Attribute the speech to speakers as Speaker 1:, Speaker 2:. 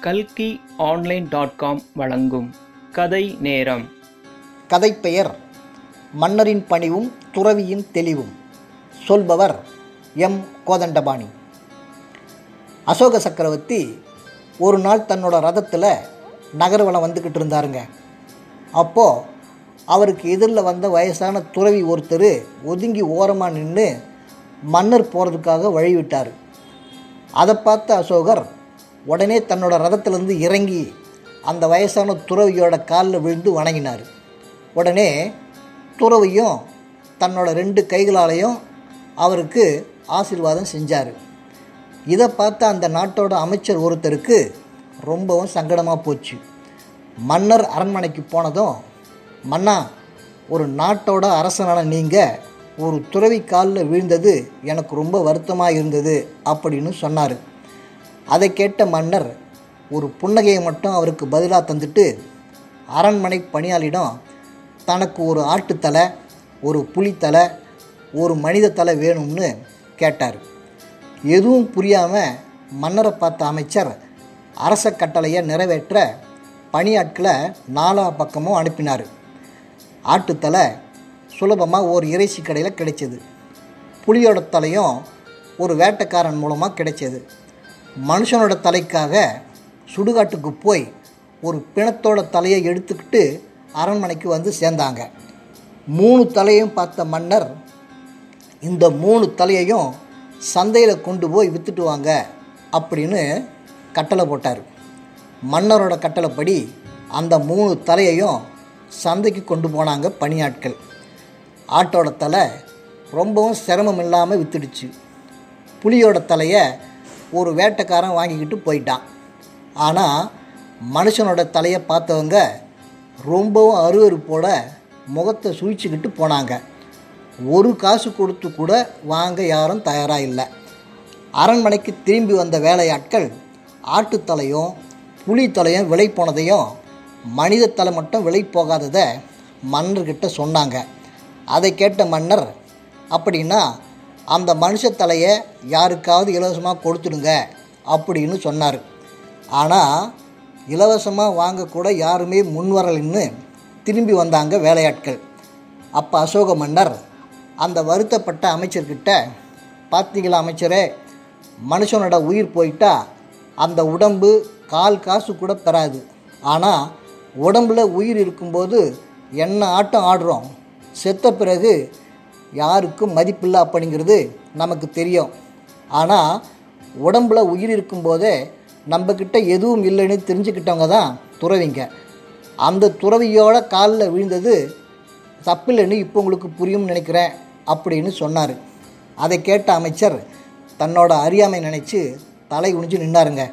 Speaker 1: கல்கி online dot com வழங்கும் கதை நேரம்.
Speaker 2: கதை பெயர் மன்னரின் பணிவும் துறவியின் தெளிவும். சொல்பவர் எம். கோதண்டபாணி. அசோக சக்கரவர்த்தி ஒரு நாள் தன்னோட ரதத்தில் நகர்வலம் வந்துக்கிட்டு இருந்தாருங்க. அப்போது அவருக்கு எதிரில் வந்த வயசான துறவி ஒருத்தர் ஒதுங்கி ஓரமாக நின்று மன்னர் போகிறதுக்காக வழிவிட்டார். அதை பார்த்த அசோகர் உடனே தன்னோட ரதத்திலிருந்து இறங்கி அந்த வயசான துறவியோட காலில் விழுந்து வணங்கினார். உடனே துறவியும் தன்னோட ரெண்டு கைகளாலையும் அவருக்கு ஆசீர்வாதம் செஞ்சார். இதை பார்த்த அந்த நாட்டோட அமைச்சர் ஒருத்தருக்கு ரொம்பவும் சங்கடமாக போச்சு. மன்னர் அரண்மனைக்கு போனதும் மன்னா ஒரு நாட்டோட அரசனான நீங்கள் ஒரு துறவி காலில் விழுந்தது எனக்கு ரொம்ப வருத்தமாக இருந்தது அப்படின்னு சொன்னார். அதை கேட்ட மன்னர் ஒரு புன்னகையை மட்டும் அவருக்கு பதிலாக தந்துட்டு அரண்மனை பணியாளிடம் தனக்கு ஒரு ஆட்டுத்தலை ஒரு புலித்தலை ஒரு மனித தலை வேணும்னு கேட்டார். எதுவும் புரியாமல் மன்னரை பார்த்த அமைச்சர் அரச கட்டளையை நிறைவேற்ற பணியாட்களை நாலா பக்கமும் அனுப்பினார். ஆட்டுத்தலை சுலபமாக ஒரு இறைச்சி கடையில் கிடைச்சது. புலியோட தலையும் ஒரு வேட்டைக்காரன் மூலமாக கிடைச்சது. மனுஷனோட தலைக்காக சுடுகாட்டுக்கு போய் ஒரு பிணத்தோட தலையை எடுத்துக்கிட்டு அரண்மனைக்கு வந்து சேர்ந்தாங்க. மூணு தலையும் பார்த்த மன்னர் இந்த மூணு தலையையும் சந்தையில் கொண்டு போய் விற்றுட்டு வாங்க அப்படின்னு கட்டளை போட்டார். மன்னரோட கட்டளைப்படி அந்த மூணு தலையையும் சந்தைக்கு கொண்டு போனாங்க பணியாட்கள். ஆட்டோட தலை ரொம்பவும் சிரமம் இல்லாமல் விற்றுடுச்சு புலியோட தலையை ஒரு வேட்டைக்காரன் வாங்கிக்கிட்டு போயிட்டான். ஆனால் மனுஷனோட தலையை பார்த்தவங்க ரொம்பவும் அருவருப்போட முகத்தை சுழிச்சுக்கிட்டு போனாங்க. ஒரு காசு கொடுத்து கூட வாங்க யாரும் தயாராக இல்லை. அரண்மனைக்கு திரும்பி வந்த வேலையாட்கள் ஆட்டுத்தலையும் புலி தலையும் விலை போனதையும் மனித தலை மட்டும் விலை போகாததை மன்னர்கிட்ட சொன்னாங்க. அதை கேட்ட மன்னர் அப்படின்னா அந்த மனுஷ தலையை யாருக்காவது இலவசமாக கொடுத்துடுங்க அப்படின்னு சொன்னார். ஆனால் இலவசமாக வாங்கக்கூட யாருமே முன்வரலைன்னு திரும்பி வந்தாங்க வேலையாட்கள். அப்போ அசோக மன்னர் அந்த வருத்தப்பட்ட அமைச்சர்கிட்ட பார்த்தீங்களா அமைச்சரே மனுஷனோட உயிர் போயிட்டா அந்த உடம்பு கால் காசு கூட பெறாது. ஆனால் உடம்புல உயிர் இருக்கும்போது என்ன ஆட்டம் ஆடுறோம்? செத்த பிறகு யாருக்கும் மதிப்பில்லை அப்படிங்கிறது நமக்கு தெரியும். ஆனால் உடம்புல உயிர் இருக்கும்போதே நம்மக்கிட்ட எதுவும் இல்லைன்னு தெரிஞ்சுக்கிட்டவங்க தான் துறவிங்க. அந்த துறவியோட காலில் விழுந்தது தப்பில்லைன்னு இப்போ உங்களுக்கு புரியும்னு நினைக்கிறேன் அப்படின்னு சொன்னார். அதை கேட்ட அமைச்சர் தன்னோட அறியாமை நினச்சி தலை குனிஞ்சு நின்னாருங்க.